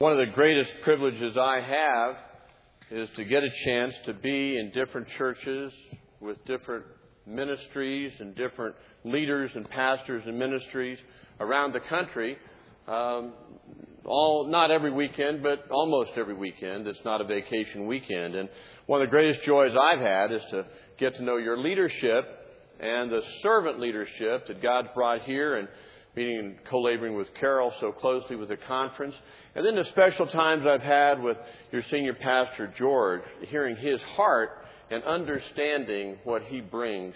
One of the greatest privileges I have is to get a chance to be in different churches with different ministries and different leaders and pastors and ministries around the country. Um, all not every weekend, but almost every weekend. It's not a vacation weekend. And one of the greatest joys I've had is to get to know your leadership and the servant leadership that God's brought here and meeting and co-laboring with Carol so closely with the conference. And then the special times I've had with your senior pastor, George, hearing his heart and understanding what he brings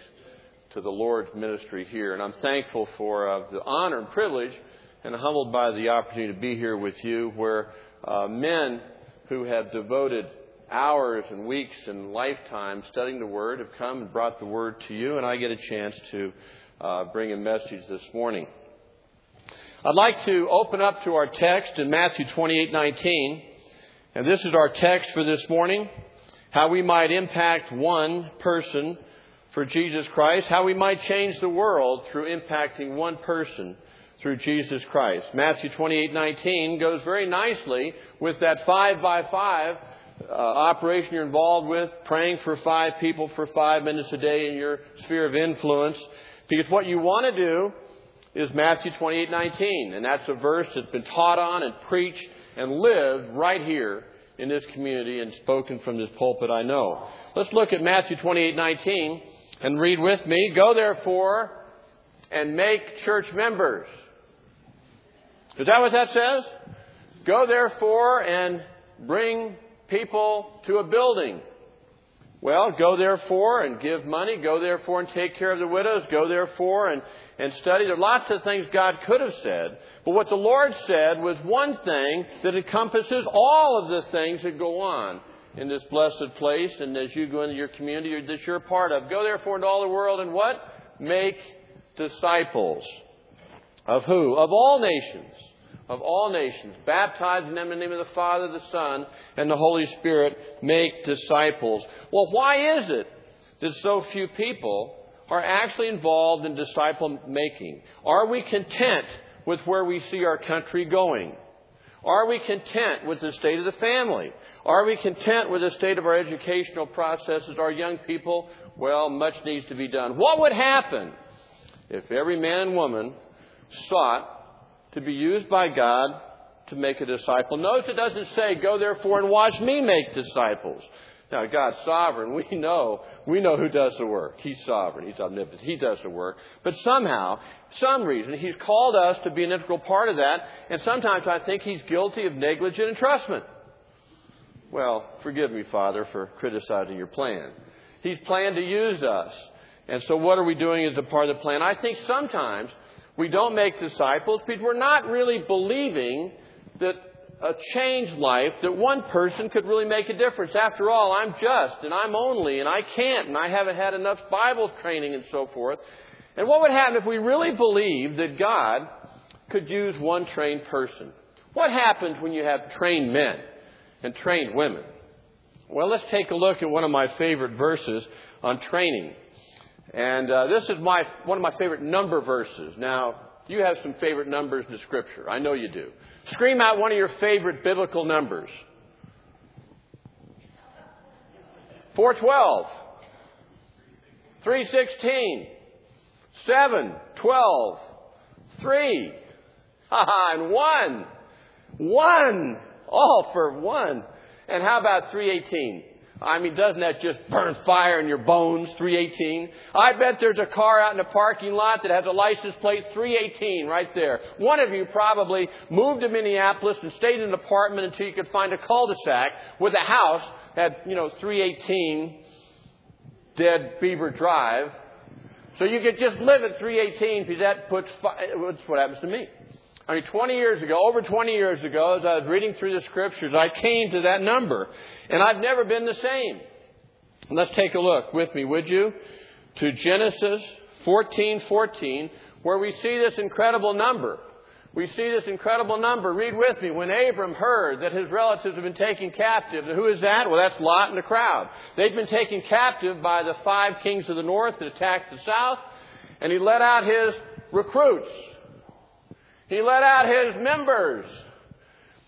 to the Lord's ministry here. And I'm thankful for uh, the honor and privilege and humbled by the opportunity to be here with you where uh, men who have devoted hours and weeks and lifetime studying the Word have come and brought the Word to you, and I get a chance to uh, bring a message this morning. I'd like to open up to our text in Matthew 28:19, and this is our text for this morning, how we might impact one person for Jesus Christ, how we might change the world through impacting one person through Jesus Christ. Matthew 28:19 goes very nicely with that 5 by 5 uh, operation you're involved with, praying for five people for 5 minutes a day in your sphere of influence. Because what you want to do is Matthew 28:19, and that's a verse that's been taught on and preached and lived right here in this community and spoken from this pulpit. I know. Let's look at Matthew 28:19 and read with me. Go therefore and make church members. Is that what that says? Go therefore and bring people to a building. Well, go therefore and give money. Go therefore and take care of the widows. Go therefore and and study. There are lots of things God could have said, but what the Lord said was one thing that encompasses all of the things that go on in this blessed place and as you go into your community that you're a part of. Go therefore into all the world and what? Make disciples. Of who? Of all nations. Of all nations. Baptizing them in the name of the Father, the Son, and the Holy Spirit. Make disciples. Well, why is it that so few people are actually involved in disciple making? Are we content with where we see our country going? Are we content with the state of the family? Are we content with the state of our educational processes, our young people? Well, much needs to be done. What would happen if every man and woman sought to be used by God to make a disciple? Notice it doesn't say, go therefore and watch me make disciples. Now, God's sovereign. We know, we know who does the work. He's sovereign. He's omnipotent. He does the work. But somehow, some reason, He's called us to be an integral part of that. And sometimes I think He's guilty of negligent entrustment. Well, forgive me, Father, for criticizing your plan. He's planned to use us. And so what are we doing as a part of the plan? I think sometimes we don't make disciples because we're not really believing that a changed life that one person could really make a difference. After all, I'm just and I'm only and I can't and I haven't had enough Bible training and so forth. And what would happen if we really believed that God could use one trained person? What happens when you have trained men and trained women? Well, let's take a look at one of my favorite verses on training. And uh, this is my one of my favorite number verses. Now, you have some favorite numbers in the Scripture. I know you do. Scream out one of your favorite biblical numbers. 412. 316. 7. 12. 3. and 1. 1. All for 1. And how about 318? I mean, doesn't that just burn fire in your bones, 318? I bet there's a car out in the parking lot that has a license plate 318 right there. One of you probably moved to Minneapolis and stayed in an apartment until you could find a cul-de-sac with a house at, you know, 318 Dead Beaver Drive. So you could just live at 318 because that puts, that's what happens to me. I mean, 20 years ago, over 20 years ago, as I was reading through the scriptures, I came to that number. And I've never been the same. Let's take a look with me, would you? To Genesis 14:14, where we see this incredible number. We see this incredible number. Read with me. When Abram heard that his relatives had been taken captive, who is that? Well, that's Lot and the crowd. They'd been taken captive by the five kings of the north that attacked the south, and he let out his recruits. He let out his members.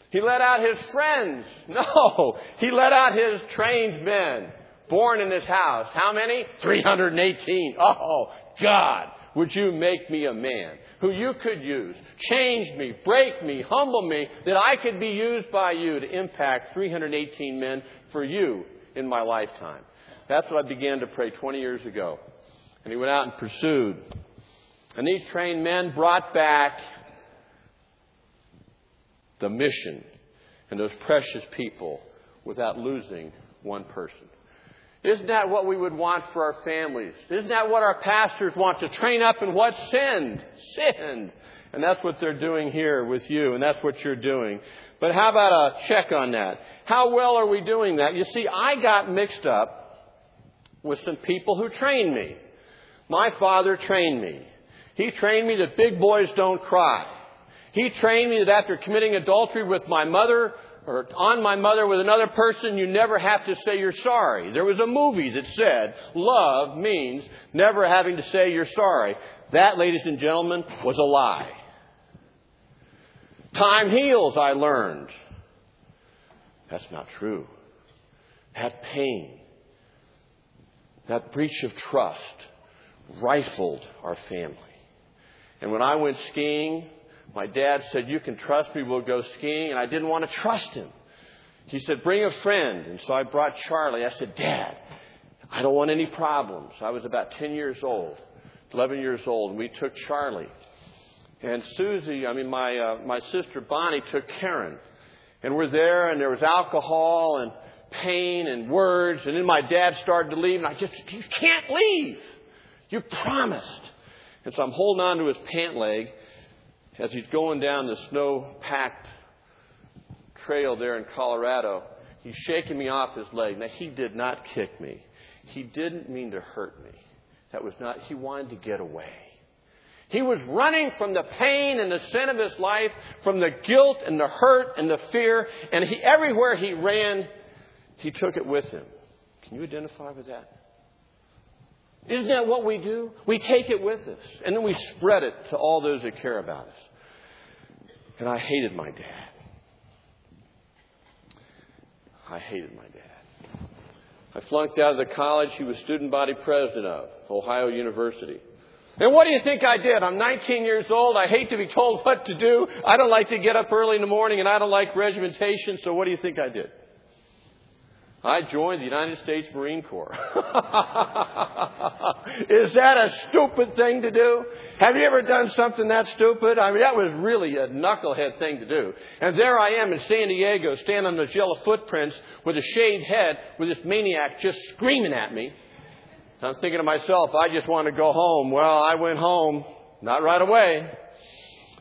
He let out his friends. No, he let out his trained men born in his house. How many? 318. Oh, God, would you make me a man who you could use, change me, break me, humble me, that I could be used by you to impact 318 men for you in my lifetime? That's what I began to pray 20 years ago. And he went out and pursued. And these trained men brought back the mission and those precious people without losing one person. Isn't that what we would want for our families? Isn't that what our pastors want to train up in what sinned? Sinned. And that's what they're doing here with you, and that's what you're doing. But how about a check on that? How well are we doing that? You see, I got mixed up with some people who trained me. My father trained me. He trained me that big boys don't cry. He trained me that after committing adultery with my mother, or on my mother with another person, you never have to say you're sorry. There was a movie that said love means never having to say you're sorry. That, ladies and gentlemen, was a lie. Time heals, I learned. That's not true. That pain, that breach of trust, rifled our family. And when I went skiing, my dad said, You can trust me, we'll go skiing. And I didn't want to trust him. He said, Bring a friend. And so I brought Charlie. I said, Dad, I don't want any problems. I was about 10 years old, 11 years old, and we took Charlie. And Susie, I mean, my, uh, my sister Bonnie took Karen. And we're there, and there was alcohol and pain and words. And then my dad started to leave, and I just, you can't leave. You promised. And so I'm holding on to his pant leg as he's going down the snow packed trail there in Colorado, he's shaking me off his leg. Now, he did not kick me. He didn't mean to hurt me. That was not, he wanted to get away. He was running from the pain and the sin of his life, from the guilt and the hurt and the fear, and he, everywhere he ran, he took it with him. Can you identify with that? Isn't that what we do? We take it with us, and then we spread it to all those that care about us. And I hated my dad. I hated my dad. I flunked out of the college he was student body president of, Ohio University. And what do you think I did? I'm 19 years old. I hate to be told what to do. I don't like to get up early in the morning and I don't like regimentation. So what do you think I did? I joined the United States Marine Corps. Is that a stupid thing to do? Have you ever done something that stupid? I mean, that was really a knucklehead thing to do. And there I am in San Diego, standing on those yellow footprints with a shaved head, with this maniac just screaming at me. I'm thinking to myself, I just want to go home. Well, I went home, not right away.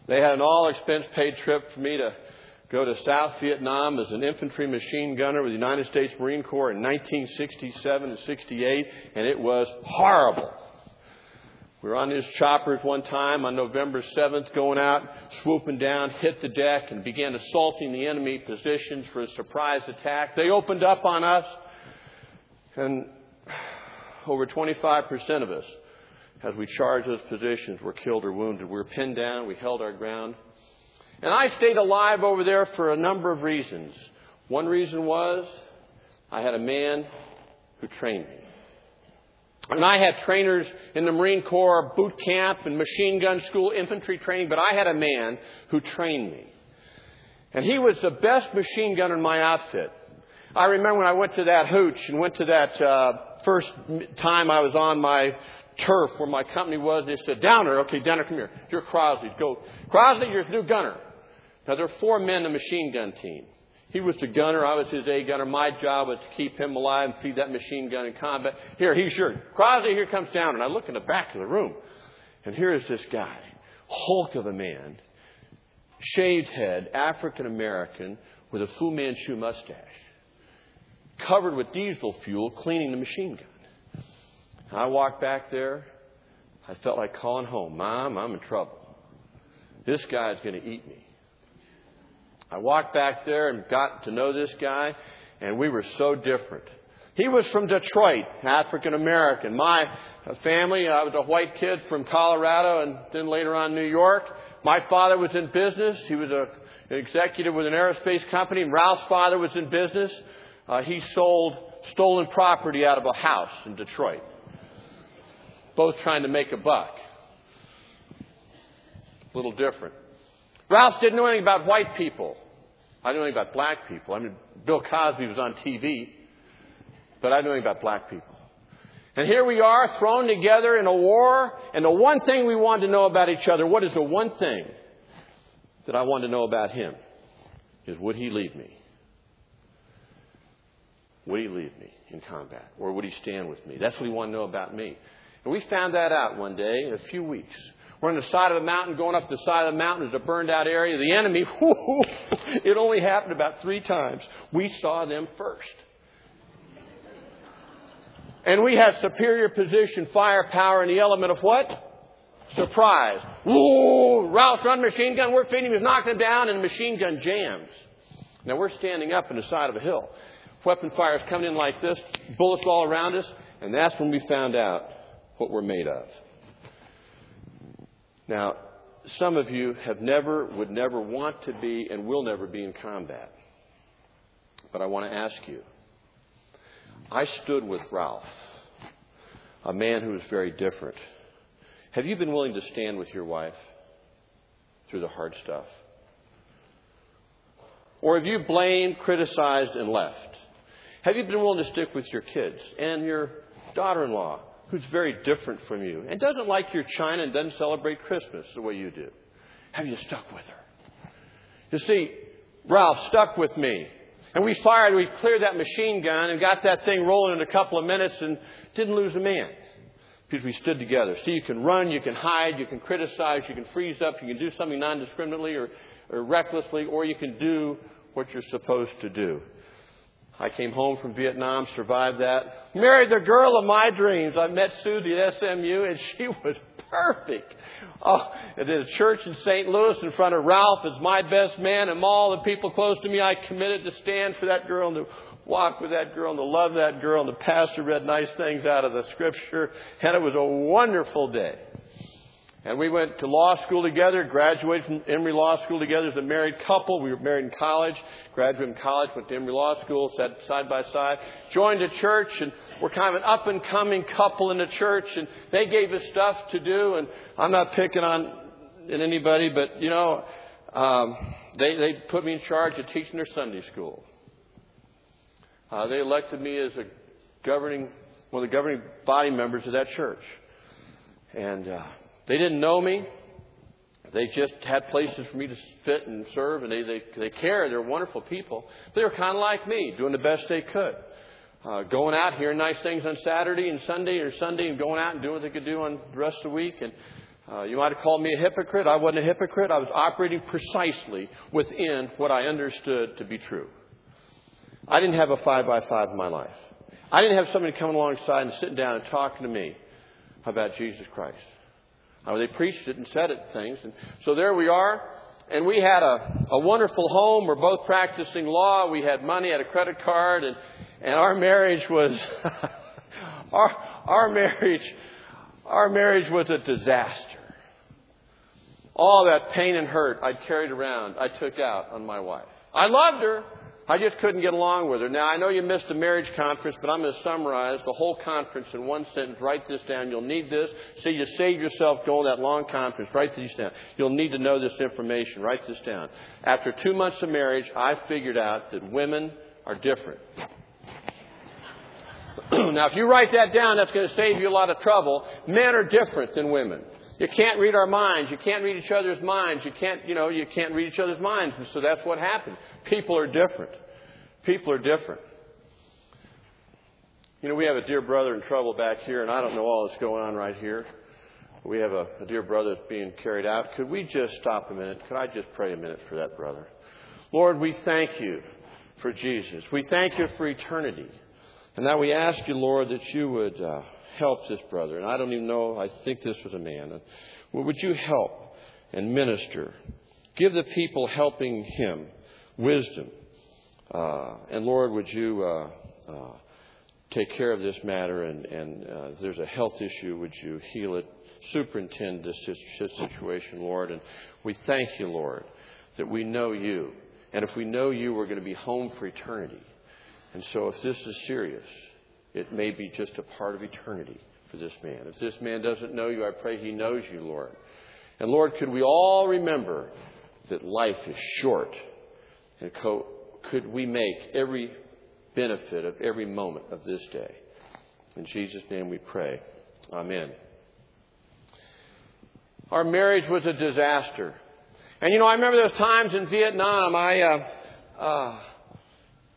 They had an all expense paid trip for me to go to South Vietnam as an infantry machine gunner with the United States Marine Corps in 1967 and 68, and it was horrible. We were on these choppers one time on November 7th, going out, swooping down, hit the deck, and began assaulting the enemy positions for a surprise attack. They opened up on us, and over 25% of us, as we charged those positions, were killed or wounded. We were pinned down, we held our ground. And I stayed alive over there for a number of reasons. One reason was I had a man who trained me. And I had trainers in the Marine Corps boot camp and machine gun school infantry training, but I had a man who trained me. And he was the best machine gunner in my outfit. I remember when I went to that hooch and went to that uh, first time I was on my turf where my company was, they said, Downer, okay, Downer, come here. You're Crosley. Go. Crosley, you're his new gunner. Now, there are four men in the machine gun team. He was the gunner. I was his A gunner. My job was to keep him alive and feed that machine gun in combat. Here, he's your Crosley. Here comes down, and I look in the back of the room, and here is this guy, hulk of a man, shaved head, African American, with a Fu Manchu mustache, covered with diesel fuel, cleaning the machine gun. And I walked back there. I felt like calling home, Mom, I'm in trouble. This guy's going to eat me. I walked back there and got to know this guy, and we were so different. He was from Detroit, African American. My family, I was a white kid from Colorado and then later on New York. My father was in business. He was a, an executive with an aerospace company. Ralph's father was in business. Uh, he sold stolen property out of a house in Detroit. Both trying to make a buck. A little different. Ralph didn't know anything about white people. I didn't know anything about black people. I mean, Bill Cosby was on TV, but I didn't know anything about black people. And here we are thrown together in a war, and the one thing we want to know about each other, what is the one thing that I want to know about him, is would he leave me? Would he leave me in combat? Or would he stand with me? That's what he wanted to know about me. And we found that out one day in a few weeks. We're on the side of the mountain, going up the side of the mountain. There's a burned out area. The enemy, whoo, it only happened about three times. We saw them first. And we had superior position, firepower, and the element of what? Surprise. Whoa, Ralph's run machine gun. We're feeding him. He's knocking him down, and the machine gun jams. Now we're standing up in the side of a hill. Weapon fire is coming in like this, bullets all around us, and that's when we found out what we're made of. Now, some of you have never, would never want to be, and will never be in combat. But I want to ask you I stood with Ralph, a man who was very different. Have you been willing to stand with your wife through the hard stuff? Or have you blamed, criticized, and left? Have you been willing to stick with your kids and your daughter in law who's very different from you and doesn't like your china and doesn't celebrate Christmas the way you do? Have you stuck with her? You see, Ralph stuck with me. And we fired, we cleared that machine gun and got that thing rolling in a couple of minutes and didn't lose a man. Because we stood together. See, you can run, you can hide, you can criticize, you can freeze up, you can do something non-discriminately or, or recklessly, or you can do what you're supposed to do. I came home from Vietnam, survived that. Married the girl of my dreams. I met Susie at SMU, and she was perfect. Oh, at a church in St. Louis in front of Ralph as my best man, and all the people close to me, I committed to stand for that girl and to walk with that girl and to love that girl. And the pastor read nice things out of the scripture, and it was a wonderful day. And we went to law school together, graduated from Emory Law School together as a married couple. We were married in college, graduated from college, went to Emory Law School, sat side by side, joined a church, and we're kind of an up and coming couple in the church, and they gave us stuff to do, and I'm not picking on anybody, but you know, um, they, they put me in charge of teaching their Sunday school. Uh, they elected me as a governing, one of the governing body members of that church. And, uh, they didn't know me. They just had places for me to fit and serve, and they, they, they care. They're wonderful people. They were kind of like me, doing the best they could. Uh, going out, hearing nice things on Saturday and Sunday or Sunday, and going out and doing what they could do on the rest of the week. And uh, you might have called me a hypocrite. I wasn't a hypocrite. I was operating precisely within what I understood to be true. I didn't have a five by five in my life. I didn't have somebody coming alongside and sitting down and talking to me about Jesus Christ. Uh, they preached it and said it things. And so there we are. And we had a, a wonderful home. We're both practicing law. We had money, had a credit card, and, and our marriage was our, our marriage our marriage was a disaster. All that pain and hurt I'd carried around, I took out on my wife. I loved her. I just couldn't get along with her. Now, I know you missed the marriage conference, but I'm going to summarize the whole conference in one sentence. Write this down. You'll need this. See, you save yourself going to that long conference. Write this down. You'll need to know this information. Write this down. After two months of marriage, I figured out that women are different. now, if you write that down, that's going to save you a lot of trouble. Men are different than women. You can't read our minds. You can't read each other's minds. You can't, you know, you can't read each other's minds. And so that's what happened. People are different. People are different. You know, we have a dear brother in trouble back here, and I don't know all that's going on right here. We have a, a dear brother that's being carried out. Could we just stop a minute? Could I just pray a minute for that brother? Lord, we thank you for Jesus. We thank you for eternity. And now we ask you, Lord, that you would uh, help this brother. And I don't even know, I think this was a man. Would you help and minister? Give the people helping him wisdom. Uh, and Lord, would you uh, uh, take care of this matter, and, and uh, if there's a health issue, would you heal it? Superintend this situation, Lord. And we thank you, Lord, that we know you. And if we know you, we're going to be home for eternity. And so if this is serious, it may be just a part of eternity for this man. If this man doesn't know you, I pray he knows you, Lord. And Lord, could we all remember that life is short? And could we make every benefit of every moment of this day? In Jesus' name we pray. Amen. Our marriage was a disaster. And you know, I remember those times in Vietnam, I, uh, uh,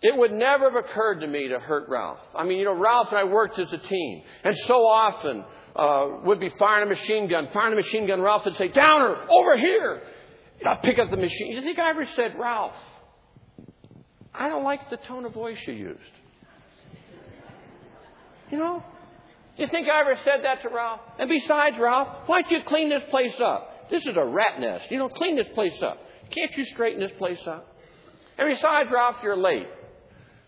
it would never have occurred to me to hurt Ralph. I mean, you know, Ralph and I worked as a team. And so often, uh, would be firing a machine gun, firing a machine gun. Ralph would say, Downer, over here. I'd pick up the machine. You think I ever said, Ralph, I don't like the tone of voice you used. You know? You think I ever said that to Ralph? And besides, Ralph, why don't you clean this place up? This is a rat nest. You know, clean this place up. Can't you straighten this place up? And besides, Ralph, you're late.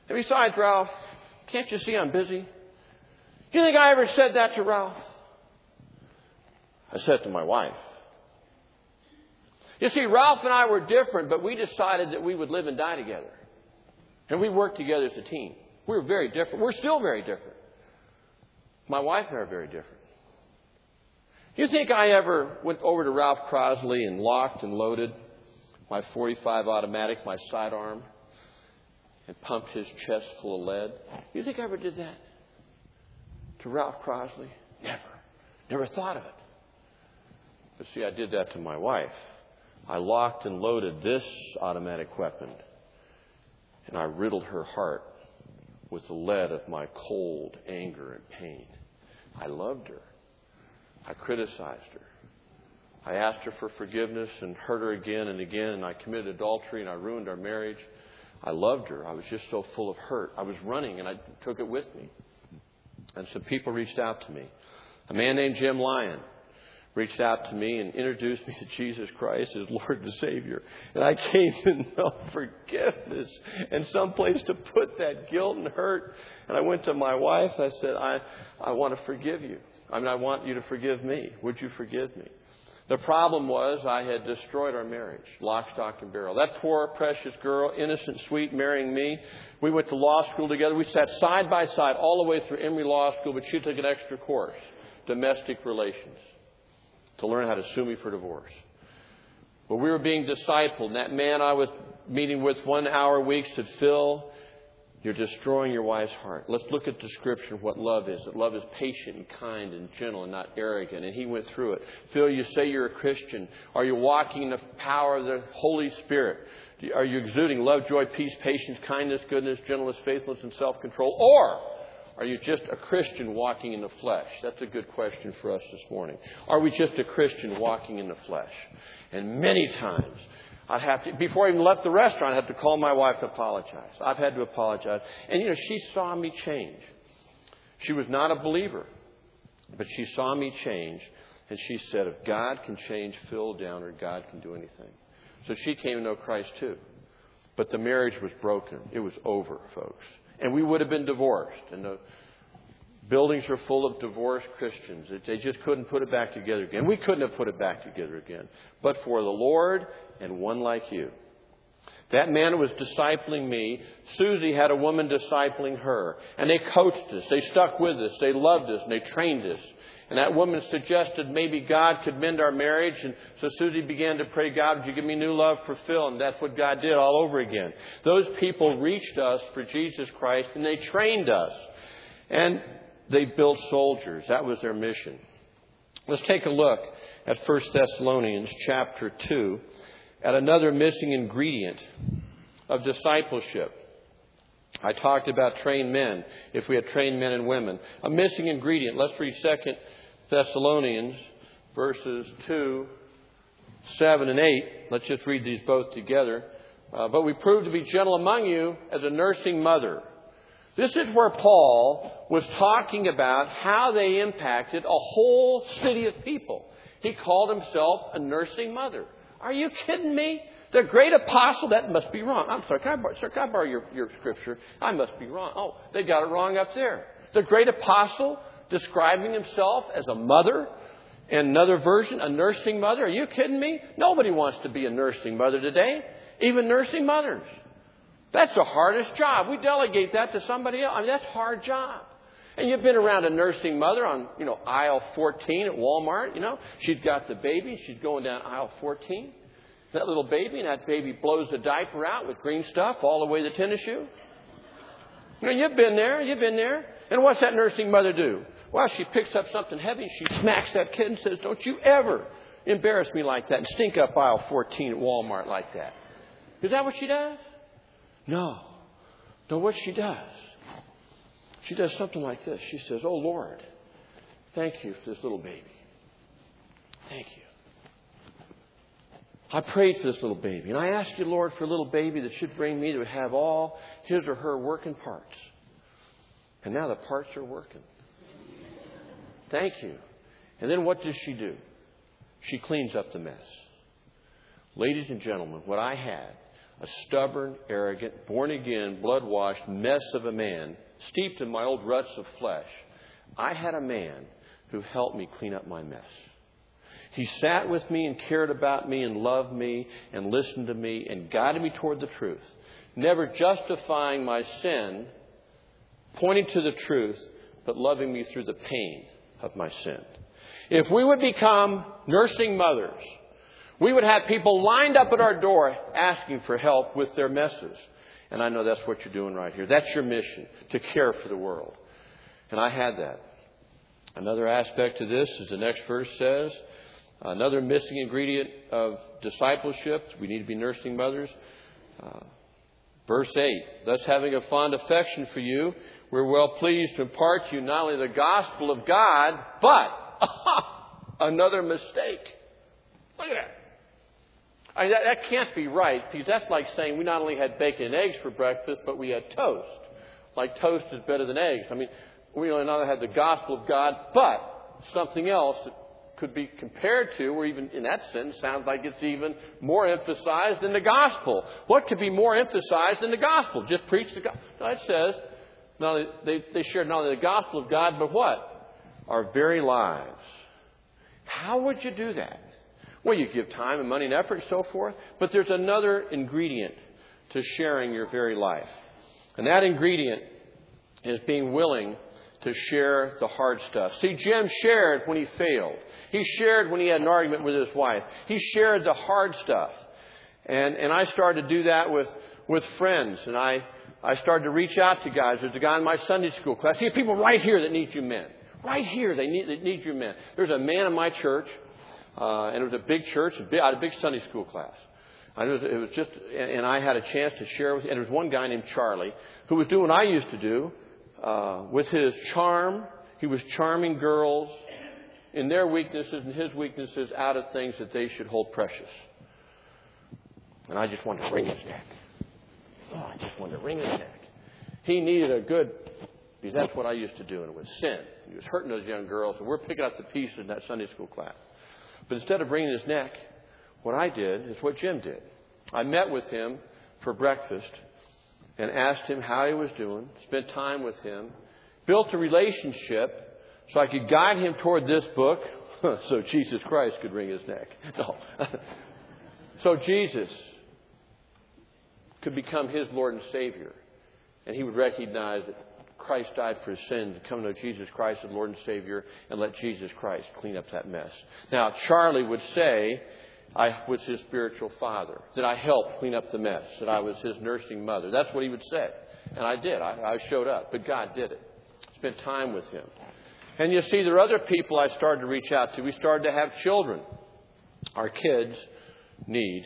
And besides, Ralph, can't you see I'm busy? Do You think I ever said that to Ralph? I said to my wife. You see, Ralph and I were different, but we decided that we would live and die together. And we worked together as a team. We were very different. We're still very different. My wife and I are very different. You think I ever went over to Ralph Crosley and locked and loaded my 45 automatic, my sidearm, and pumped his chest full of lead? You think I ever did that? To Ralph Crosley? Never. Never thought of it. But see, I did that to my wife. I locked and loaded this automatic weapon, and I riddled her heart with the lead of my cold anger and pain. I loved her. I criticized her. I asked her for forgiveness and hurt her again and again, and I committed adultery and I ruined our marriage. I loved her. I was just so full of hurt. I was running and I took it with me. And some people reached out to me. A man named Jim Lyon reached out to me and introduced me to Jesus Christ as Lord and Savior. And I came to know forgiveness and some place to put that guilt and hurt. And I went to my wife. I said, I, I want to forgive you. I mean, I want you to forgive me. Would you forgive me? The problem was I had destroyed our marriage, lock, stock, and barrel. That poor, precious girl, innocent, sweet, marrying me. We went to law school together. We sat side by side all the way through Emory Law School, but she took an extra course, domestic relations to learn how to sue me for divorce. Well, we were being discipled, and that man I was meeting with one hour a week said, Phil, you're destroying your wife's heart. Let's look at the scripture what love is. That love is patient and kind and gentle and not arrogant. And he went through it. Phil, you say you're a Christian. Are you walking in the power of the Holy Spirit? Are you exuding love, joy, peace, patience, kindness, goodness, gentleness, faithfulness, and self control? Or are you just a Christian walking in the flesh? That's a good question for us this morning. Are we just a Christian walking in the flesh? And many times, I'd have to, before I even left the restaurant, I'd have to call my wife to apologize. I've had to apologize. And you know, she saw me change. She was not a believer, but she saw me change. And she said, if God can change Phil Downer, God can do anything. So she came to know Christ too. But the marriage was broken. It was over, folks and we would have been divorced. And the buildings were full of divorced Christians. They just couldn't put it back together again. We couldn't have put it back together again. But for the Lord and one like you. That man was discipling me. Susie had a woman discipling her. And they coached us. They stuck with us. They loved us. And they trained us. And that woman suggested maybe God could mend our marriage. And so Susie began to pray, God, would you give me new love for Phil? And that's what God did all over again. Those people reached us for Jesus Christ and they trained us. And they built soldiers. That was their mission. Let's take a look at 1 Thessalonians chapter 2 at another missing ingredient of discipleship. I talked about trained men, if we had trained men and women. A missing ingredient. Let's read 2 Thessalonians verses 2, 7, and 8. Let's just read these both together. Uh, but we proved to be gentle among you as a nursing mother. This is where Paul was talking about how they impacted a whole city of people. He called himself a nursing mother. Are you kidding me? The great apostle, that must be wrong. I'm sorry, can I borrow, sir, can I borrow your, your scripture? I must be wrong. Oh, they got it wrong up there. The great apostle describing himself as a mother and another version, a nursing mother. Are you kidding me? Nobody wants to be a nursing mother today, even nursing mothers. That's the hardest job. We delegate that to somebody else. I mean, that's a hard job. And you've been around a nursing mother on, you know, aisle 14 at Walmart, you know. She's got the baby. She's going down aisle 14. That little baby, and that baby blows the diaper out with green stuff all the way to the tennis shoe. You know, you've been there. You've been there. And what's that nursing mother do? Well, she picks up something heavy, she smacks that kid and says, Don't you ever embarrass me like that and stink up aisle 14 at Walmart like that. Is that what she does? No. No, what she does, she does something like this. She says, Oh Lord, thank you for this little baby. Thank you. I prayed for this little baby, and I asked you, Lord, for a little baby that should bring me to have all his or her working parts. And now the parts are working. Thank you. And then what does she do? She cleans up the mess. Ladies and gentlemen, what I had a stubborn, arrogant, born again, blood washed mess of a man, steeped in my old ruts of flesh. I had a man who helped me clean up my mess. He sat with me and cared about me and loved me and listened to me and guided me toward the truth, never justifying my sin, pointing to the truth, but loving me through the pain of my sin. If we would become nursing mothers, we would have people lined up at our door asking for help with their messes. And I know that's what you're doing right here. That's your mission, to care for the world. And I had that. Another aspect to this, as the next verse says, another missing ingredient of discipleship, we need to be nursing mothers. Uh, verse 8, thus having a fond affection for you, we're well pleased to impart to you not only the gospel of God, but another mistake. Look at that. I mean, that, that can't be right because that's like saying we not only had bacon and eggs for breakfast, but we had toast. Like toast is better than eggs. I mean, we not only had the gospel of God, but something else that could be compared to, or even in that sense, sounds like it's even more emphasized than the gospel. What could be more emphasized than the gospel? Just preach the gospel. No, it says not only, they, they shared not only the gospel of God, but what? Our very lives. How would you do that? Well, you give time and money and effort and so forth, but there's another ingredient to sharing your very life. And that ingredient is being willing to share the hard stuff. See, Jim shared when he failed. He shared when he had an argument with his wife. He shared the hard stuff. And, and I started to do that with, with friends. And I, I started to reach out to guys. There's a guy in my Sunday school class. See, people right here that need you men. Right here, they need, they need you men. There's a man in my church, uh, and it was a big church, a big, I had a big Sunday school class. I was, it was just, and I had a chance to share with, and there was one guy named Charlie who was doing what I used to do uh, with his charm. He was charming girls in their weaknesses and his weaknesses out of things that they should hold precious. And I just wanted to wring his neck. Oh, I just wanted to wring his neck. He needed a good, because that's what I used to do, and it was sin. He was hurting those young girls, and we're picking up the pieces in that Sunday school class. But instead of wringing his neck, what I did is what Jim did. I met with him for breakfast and asked him how he was doing, spent time with him, built a relationship so I could guide him toward this book so Jesus Christ could wring his neck. No. so Jesus could become his Lord and Savior. And he would recognize that Christ died for his sins and come to Jesus Christ as Lord and Savior and let Jesus Christ clean up that mess. Now, Charlie would say, I was his spiritual father, that I helped clean up the mess, that I was his nursing mother. That's what he would say. And I did. I, I showed up. But God did it. Spent time with him. And you see, there are other people I started to reach out to. We started to have children. Our kids need.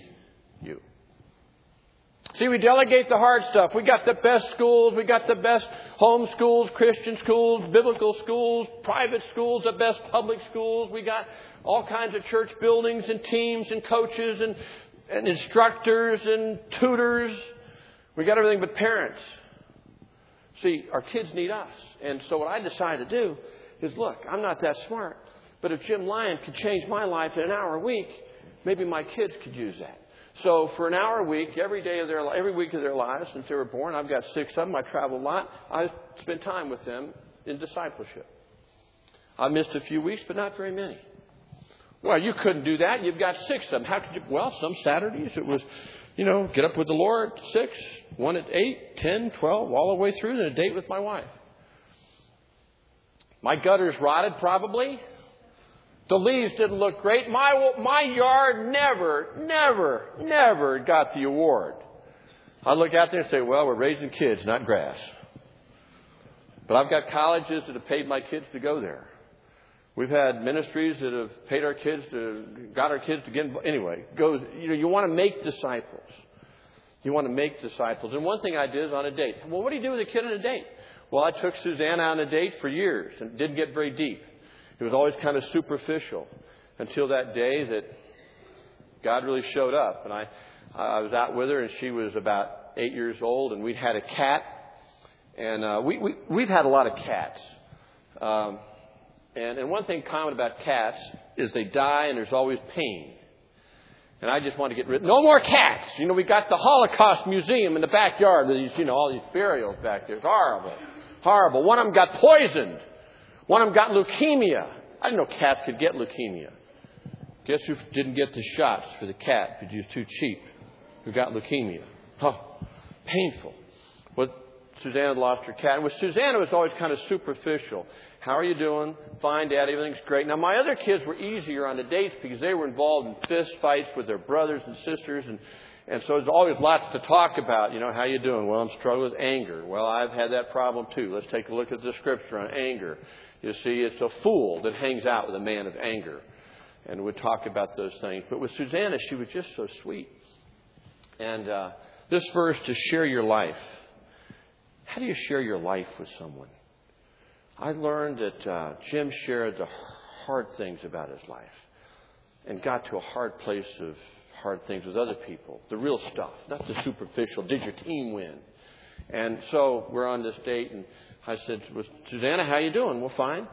See, we delegate the hard stuff. We got the best schools. We got the best home schools, Christian schools, biblical schools, private schools, the best public schools. We got all kinds of church buildings and teams and coaches and, and instructors and tutors. We got everything but parents. See, our kids need us. And so what I decided to do is look, I'm not that smart, but if Jim Lyon could change my life in an hour a week, maybe my kids could use that. So for an hour a week, every day of their every week of their lives since they were born, I've got six of them. I travel a lot. I spend time with them in discipleship. I missed a few weeks, but not very many. Well, you couldn't do that. You've got six of them. How could you? Well, some Saturdays it was, you know, get up with the Lord, six, one at eight, ten, twelve, all the way through, and a date with my wife. My gutters rotted, probably. The leaves didn't look great. My, my yard never, never, never got the award. I look out there and say, well, we're raising kids, not grass. But I've got colleges that have paid my kids to go there. We've had ministries that have paid our kids to, got our kids to get. Anyway, go, you know, you want to make disciples. You want to make disciples. And one thing I did is on a date. Well, what do you do with a kid on a date? Well, I took Susanna on a date for years and didn't get very deep. It was always kind of superficial until that day that God really showed up. And I, I was out with her, and she was about eight years old, and we'd had a cat. And uh, we, we, we've had a lot of cats. Um, and, and one thing common about cats is they die and there's always pain. And I just want to get rid. No more cats. You know, we got the Holocaust Museum in the backyard with these, you know, all these burials back there. It's horrible, horrible. One of them got poisoned. One of them got leukemia. I didn't know cats could get leukemia. Guess who didn't get the shots for the cat because he was too cheap? Who got leukemia? Huh. Painful. But Susanna lost her cat. And with Susanna, it was always kind of superficial. How are you doing? Fine, Dad. Everything's great. Now, my other kids were easier on the dates because they were involved in fist fights with their brothers and sisters, and and so there's always lots to talk about. You know, how you doing? Well, I'm struggling with anger. Well, I've had that problem too. Let's take a look at the scripture on anger. You see, it's a fool that hangs out with a man of anger, and we'd talk about those things. But with Susanna, she was just so sweet. And uh, this verse to share your life. How do you share your life with someone? I learned that uh, Jim shared the hard things about his life and got to a hard place of hard things with other people, the real stuff, not the superficial. Did your team win? And so we're on this date, and I said, well, Susanna, how you doing? Well, fine.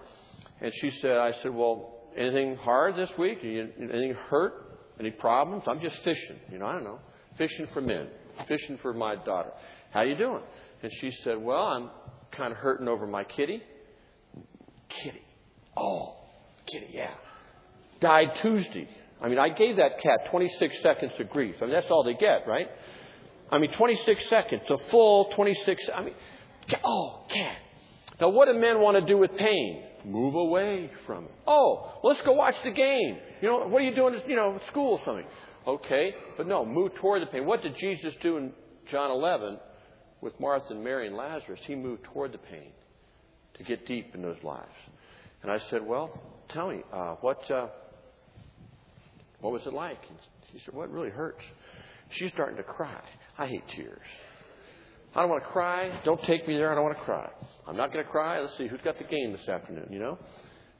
And she said, I said, well, anything hard this week? Anything hurt? Any problems? I'm just fishing. You know, I don't know. Fishing for men. Fishing for my daughter. How you doing? And she said, well, I'm kind of hurting over my kitty. Kitty. Oh, Kitty, yeah. Died Tuesday. I mean, I gave that cat 26 seconds of grief. I mean, that's all they get, right? I mean, 26 seconds, a full 26. I mean, oh, cat. Now, what do men want to do with pain? Move away from it. Oh, let's go watch the game. You know, what are you doing? At, you know, school or something. Okay, but no, move toward the pain. What did Jesus do in John 11 with Martha and Mary and Lazarus? He moved toward the pain to get deep in those lives. And I said, Well, tell me, uh, what, uh, what was it like? And she said, What well, really hurts? She's starting to cry. I hate tears. I don't want to cry. Don't take me there. I don't want to cry. I'm not going to cry. Let's see who's got the game this afternoon, you know?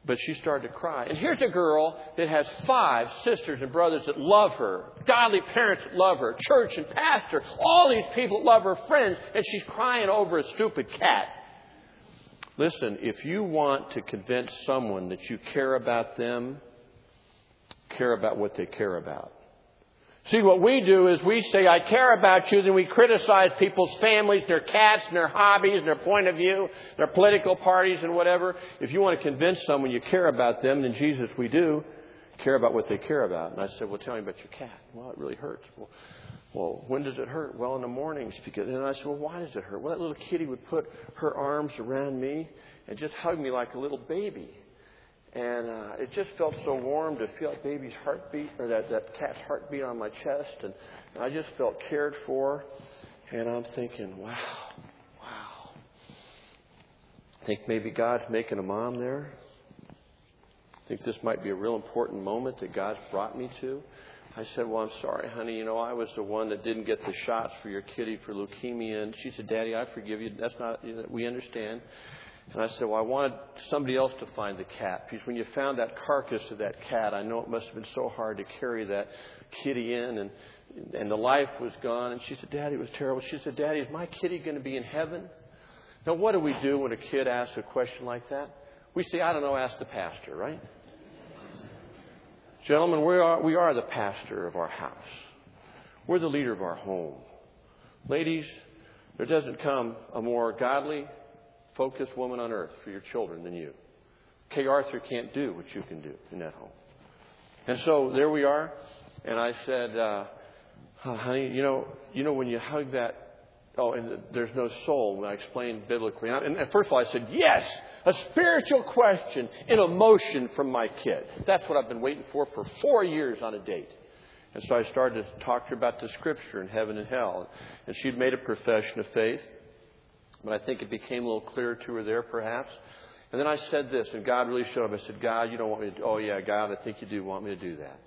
But she started to cry. And here's a girl that has five sisters and brothers that love her, godly parents that love her, church and pastor, all these people love her, friends, and she's crying over a stupid cat. Listen, if you want to convince someone that you care about them, care about what they care about. See, what we do is we say, I care about you, then we criticize people's families, their cats, and their hobbies, and their point of view, their political parties, and whatever. If you want to convince someone you care about them, then Jesus, we do care about what they care about. And I said, Well, tell me about your cat. Well, it really hurts. Well, well, when does it hurt? Well, in the mornings. Because, and I said, well, why does it hurt? Well, that little kitty would put her arms around me and just hug me like a little baby. And uh, it just felt so warm to feel that baby's heartbeat, or that, that cat's heartbeat on my chest. And, I just felt cared for. And I'm thinking, wow, wow. I think maybe God's making a mom there. I think this might be a real important moment that God's brought me to. I said, Well, I'm sorry, honey. You know, I was the one that didn't get the shots for your kitty for leukemia. And she said, Daddy, I forgive you. That's not, we understand. And I said, Well, I wanted somebody else to find the cat. Because when you found that carcass of that cat, I know it must have been so hard to carry that kitty in. And, and the life was gone. And she said, Daddy, it was terrible. She said, Daddy, is my kitty going to be in heaven? Now, what do we do when a kid asks a question like that? We say, I don't know, ask the pastor, right? Gentlemen, we are, we are the pastor of our house. We're the leader of our home. Ladies, there doesn't come a more godly, focused woman on earth for your children than you. Kay Arthur can't do what you can do in that home. And so there we are. And I said, uh, honey, you know, you know when you hug that Oh, and there's no soul. I explained biblically. And, first of all, I said, yes, a spiritual question, an emotion from my kid. That's what I've been waiting for for four years on a date. And so I started to talk to her about the scripture and heaven and hell. And she'd made a profession of faith. But I think it became a little clearer to her there, perhaps. And then I said this, and God really showed up. I said, God, you don't want me to, oh yeah, God, I think you do want me to do that.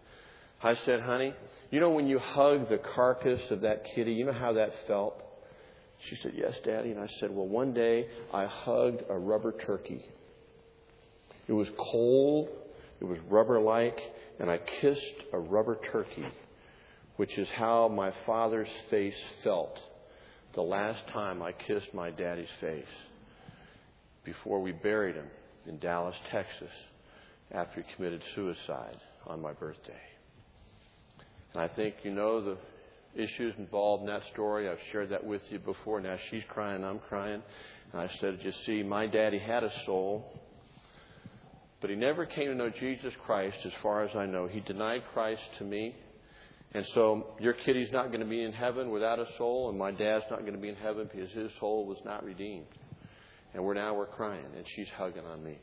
I said, honey, you know when you hug the carcass of that kitty, you know how that felt? She said, Yes, Daddy. And I said, Well, one day I hugged a rubber turkey. It was cold, it was rubber like, and I kissed a rubber turkey, which is how my father's face felt the last time I kissed my daddy's face before we buried him in Dallas, Texas, after he committed suicide on my birthday. And I think you know the issues involved in that story. I've shared that with you before. Now she's crying, I'm crying. And I said, You see, my daddy had a soul, but he never came to know Jesus Christ as far as I know. He denied Christ to me. And so your kitty's not going to be in heaven without a soul, and my dad's not going to be in heaven because his soul was not redeemed. And we're now we're crying, and she's hugging on me.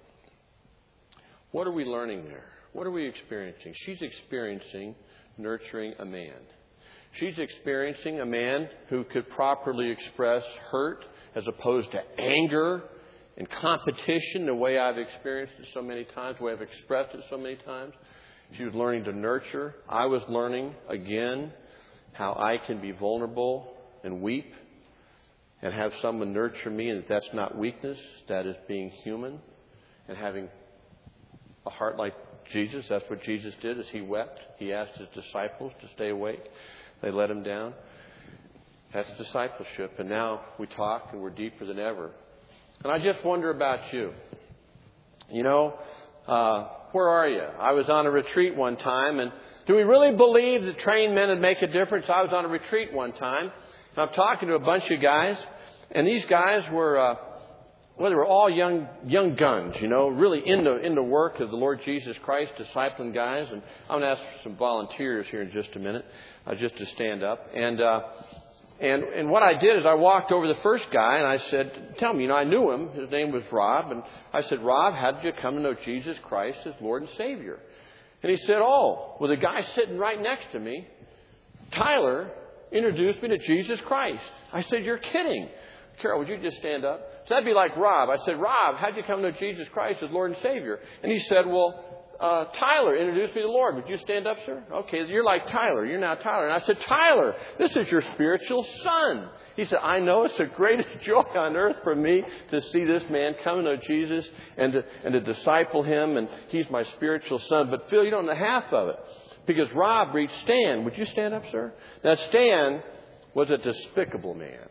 What are we learning there? What are we experiencing? She's experiencing nurturing a man. She's experiencing a man who could properly express hurt as opposed to anger and competition the way I've experienced it so many times, the way I've expressed it so many times. She was learning to nurture. I was learning again how I can be vulnerable and weep and have someone nurture me, and that's not weakness, that is being human and having a heart like Jesus. That's what Jesus did as he wept. He asked his disciples to stay awake. They let him down. That's discipleship. And now we talk and we're deeper than ever. And I just wonder about you. You know, uh, where are you? I was on a retreat one time, and do we really believe that trained men would make a difference? I was on a retreat one time, and I'm talking to a bunch of guys, and these guys were uh, well, they were all young, young guns, you know, really in the, in the work of the Lord Jesus Christ, discipling guys. And I'm going to ask for some volunteers here in just a minute, uh, just to stand up. And, uh, and, and what I did is I walked over the first guy and I said, tell me, you know, I knew him. His name was Rob. And I said, Rob, how did you come to know Jesus Christ as Lord and Savior? And he said, oh, well, the guy sitting right next to me, Tyler, introduced me to Jesus Christ. I said, you're kidding. Carol, would you just stand up? So that'd be like Rob. I said, Rob, how'd you come to know Jesus Christ as Lord and Savior? And he said, Well, uh, Tyler introduced me to the Lord. Would you stand up, sir? Okay, you're like Tyler. You're now Tyler. And I said, Tyler, this is your spiritual son. He said, I know it's the greatest joy on earth for me to see this man come to know Jesus and to, and to disciple him, and he's my spiritual son. But Phil, you don't know half of it. Because Rob reached Stan. Would you stand up, sir? Now, Stan was a despicable man.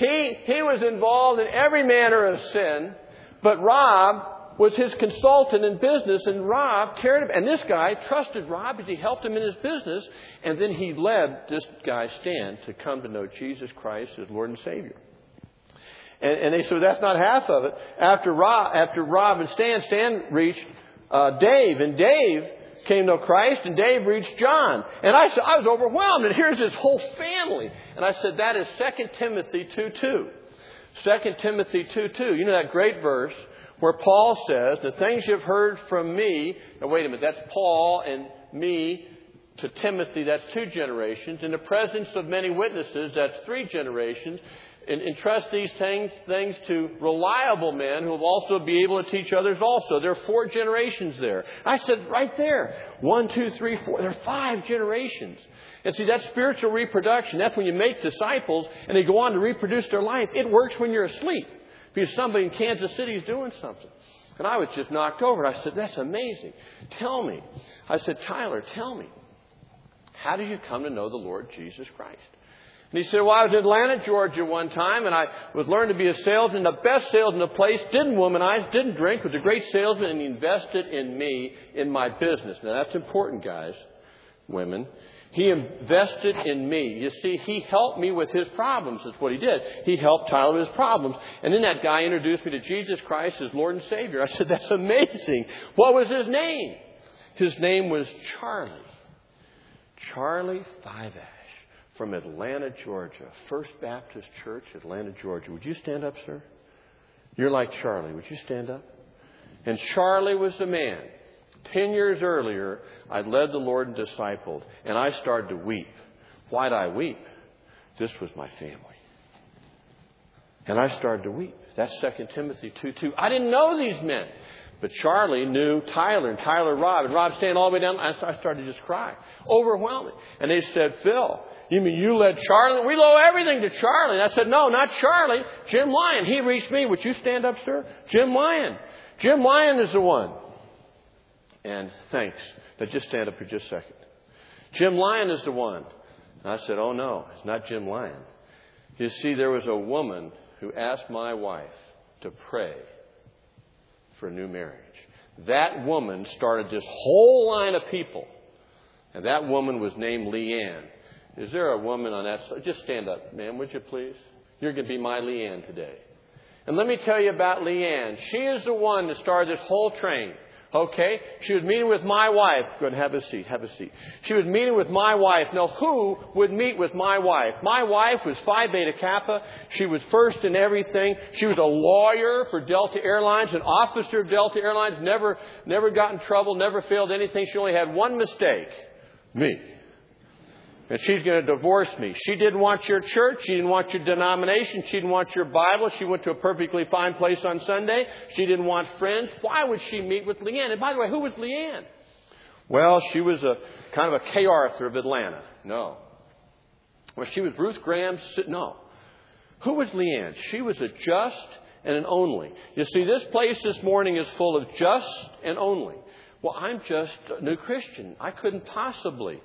He, he was involved in every manner of sin, but Rob was his consultant in business, and Rob cared about, and this guy trusted Rob because he helped him in his business, and then he led this guy, Stan, to come to know Jesus Christ as Lord and Savior. And, and they said, that's not half of it. After Rob, after Rob and Stan, Stan reached uh, Dave, and Dave came to Christ, and Dave reached John. And I, said, I was overwhelmed, and here's his whole family. And I said, that is 2 Timothy 2 2. 2 Timothy 2 2. You know that great verse where Paul says, The things you've heard from me. Now, wait a minute, that's Paul and me to Timothy, that's two generations. In the presence of many witnesses, that's three generations and entrust these things, things to reliable men who will also be able to teach others also. There are four generations there. I said right there, one, two, three, four. There are five generations. And see, that's spiritual reproduction. That's when you make disciples and they go on to reproduce their life. It works when you're asleep because somebody in Kansas City is doing something. And I was just knocked over. I said, that's amazing. Tell me. I said, Tyler, tell me. How did you come to know the Lord Jesus Christ? And he said, Well, I was in Atlanta, Georgia one time, and I was learned to be a salesman, the best salesman in the place, didn't womanize, didn't drink, was a great salesman, and he invested in me in my business. Now, that's important, guys, women. He invested in me. You see, he helped me with his problems. That's what he did. He helped Tyler with his problems. And then that guy introduced me to Jesus Christ as Lord and Savior. I said, that's amazing. What was his name? His name was Charlie. Charlie Fiveash from Atlanta, Georgia. First Baptist Church, Atlanta, Georgia. Would you stand up, sir? You're like Charlie. Would you stand up? And Charlie was the man Ten years earlier, I'd led the Lord and discipled, and I started to weep. Why'd I weep? This was my family. And I started to weep. That's 2 Timothy 2 2. I didn't know these men. But Charlie knew Tyler and Tyler Rob, and Rob standing all the way down. I started to just cry. Overwhelming. And they said, Phil, you mean you led Charlie? We owe everything to Charlie. And I said, no, not Charlie. Jim Lyon. He reached me. Would you stand up, sir? Jim Lyon. Jim Lyon is the one and thanks. Now just stand up for just a second. Jim Lyon is the one. And I said, Oh no, it's not Jim Lyon. You see, there was a woman who asked my wife to pray for a new marriage. That woman started this whole line of people. And that woman was named Leanne. Is there a woman on that side? Just stand up, ma'am, would you please? You're going to be my Leanne today. And let me tell you about Leanne. She is the one that started this whole train. Okay? She was meeting with my wife. Go ahead, have a seat, have a seat. She was meeting with my wife. Now, who would meet with my wife? My wife was Phi Beta Kappa. She was first in everything. She was a lawyer for Delta Airlines, an officer of Delta Airlines, never, never got in trouble, never failed anything. She only had one mistake. Me and she's going to divorce me. She didn't want your church. She didn't want your denomination. She didn't want your Bible. She went to a perfectly fine place on Sunday. She didn't want friends. Why would she meet with Leanne? And by the way, who was Leanne? Well, she was a kind of a Kay Arthur of Atlanta. No. Well, she was Ruth Graham's. No. Who was Leanne? She was a just and an only. You see, this place this morning is full of just and only. Well, I'm just a new Christian. I couldn't possibly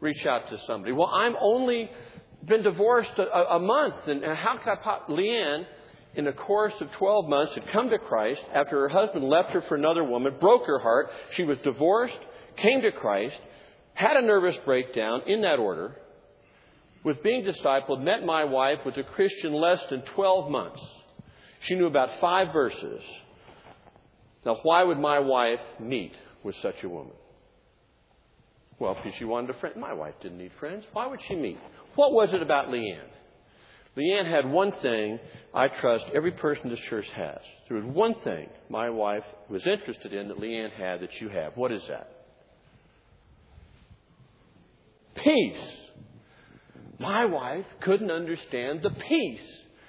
reach out to somebody. Well, I'm only been divorced a, a month, and how could I pop? Leanne, in the course of 12 months, had come to Christ after her husband left her for another woman, broke her heart. She was divorced, came to Christ, had a nervous breakdown in that order, was being discipled, met my wife, was a Christian less than 12 months. She knew about five verses. Now, why would my wife meet with such a woman? Well, because she wanted a friend. My wife didn't need friends. Why would she meet? What was it about Leanne? Leanne had one thing I trust every person in this church has. There was one thing my wife was interested in that Leanne had that you have. What is that? Peace. My wife couldn't understand the peace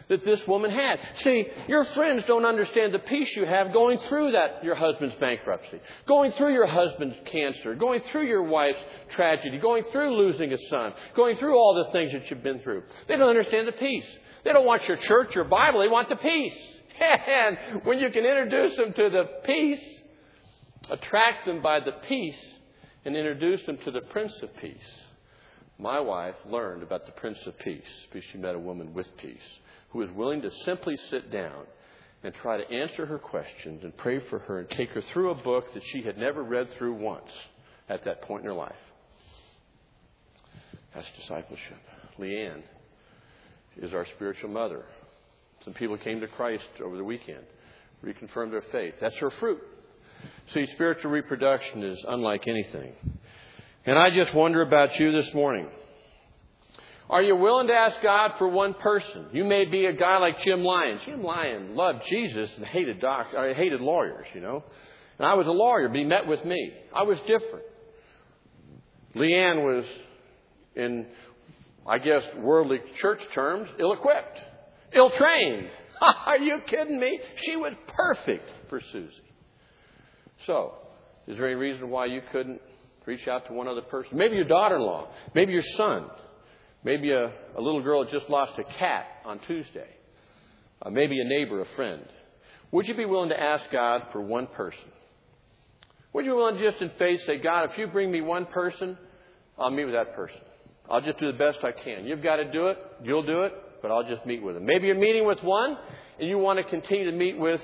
that this woman had. See, your friends don't understand the peace you have going through that, your husband's bankruptcy, going through your husband's cancer, going through your wife's tragedy, going through losing a son, going through all the things that you've been through. They don't understand the peace. They don't want your church, your Bible, they want the peace. And when you can introduce them to the peace, attract them by the peace, and introduce them to the Prince of Peace. My wife learned about the Prince of Peace because she met a woman with peace who is willing to simply sit down and try to answer her questions and pray for her and take her through a book that she had never read through once at that point in her life. That's discipleship. Leanne is our spiritual mother. Some people came to Christ over the weekend, reconfirmed their faith. That's her fruit. See, spiritual reproduction is unlike anything. And I just wonder about you this morning. Are you willing to ask God for one person? You may be a guy like Jim Lyon. Jim Lyon loved Jesus and hated doc, I uh, hated lawyers, you know. And I was a lawyer, but he met with me. I was different. Leanne was, in, I guess, worldly church terms, ill-equipped, ill-trained. Are you kidding me? She was perfect for Susie. So, is there any reason why you couldn't reach out to one other person? Maybe your daughter-in-law, maybe your son. Maybe a, a little girl just lost a cat on Tuesday. Uh, maybe a neighbor, a friend. Would you be willing to ask God for one person? Would you be willing just in faith say, God, if you bring me one person, I'll meet with that person. I'll just do the best I can. You've got to do it. You'll do it, but I'll just meet with them. Maybe you're meeting with one and you want to continue to meet with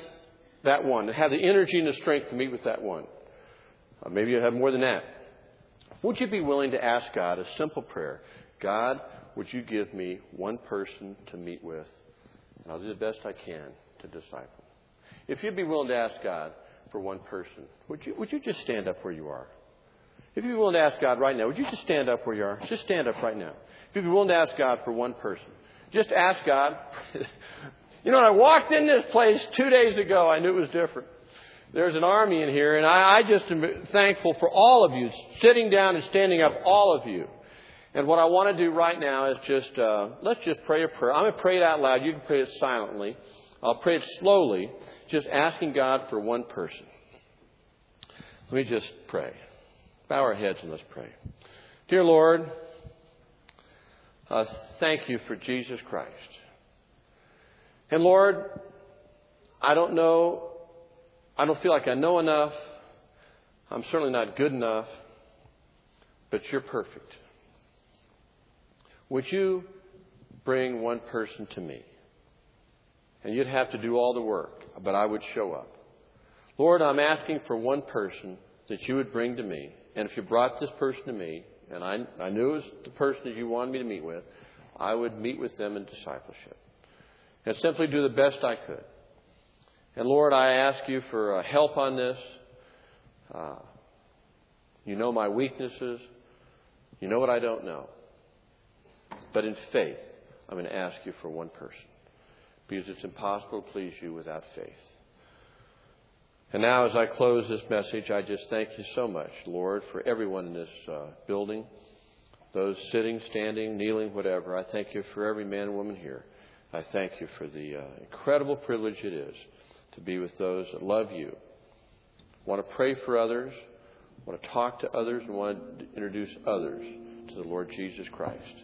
that one and have the energy and the strength to meet with that one. Uh, maybe you have more than that. Would you be willing to ask God a simple prayer? God, would you give me one person to meet with? And I'll do the best I can to disciple. If you'd be willing to ask God for one person, would you, would you just stand up where you are? If you'd be willing to ask God right now, would you just stand up where you are? Just stand up right now. If you'd be willing to ask God for one person, just ask God. you know, when I walked in this place two days ago, I knew it was different. There's an army in here, and I, I just am thankful for all of you, sitting down and standing up, all of you. And what I want to do right now is just, uh, let's just pray a prayer. I'm going to pray it out loud. You can pray it silently. I'll pray it slowly, just asking God for one person. Let me just pray. Bow our heads and let's pray. Dear Lord, uh, thank you for Jesus Christ. And Lord, I don't know, I don't feel like I know enough. I'm certainly not good enough, but you're perfect. Would you bring one person to me? And you'd have to do all the work, but I would show up. Lord, I'm asking for one person that you would bring to me. And if you brought this person to me, and I, I knew it was the person that you wanted me to meet with, I would meet with them in discipleship. And simply do the best I could. And Lord, I ask you for uh, help on this. Uh, you know my weaknesses. You know what I don't know. But in faith, I'm going to ask you for one person. Because it's impossible to please you without faith. And now, as I close this message, I just thank you so much, Lord, for everyone in this uh, building, those sitting, standing, kneeling, whatever. I thank you for every man and woman here. I thank you for the uh, incredible privilege it is to be with those that love you, want to pray for others, want to talk to others, and want to introduce others to the Lord Jesus Christ.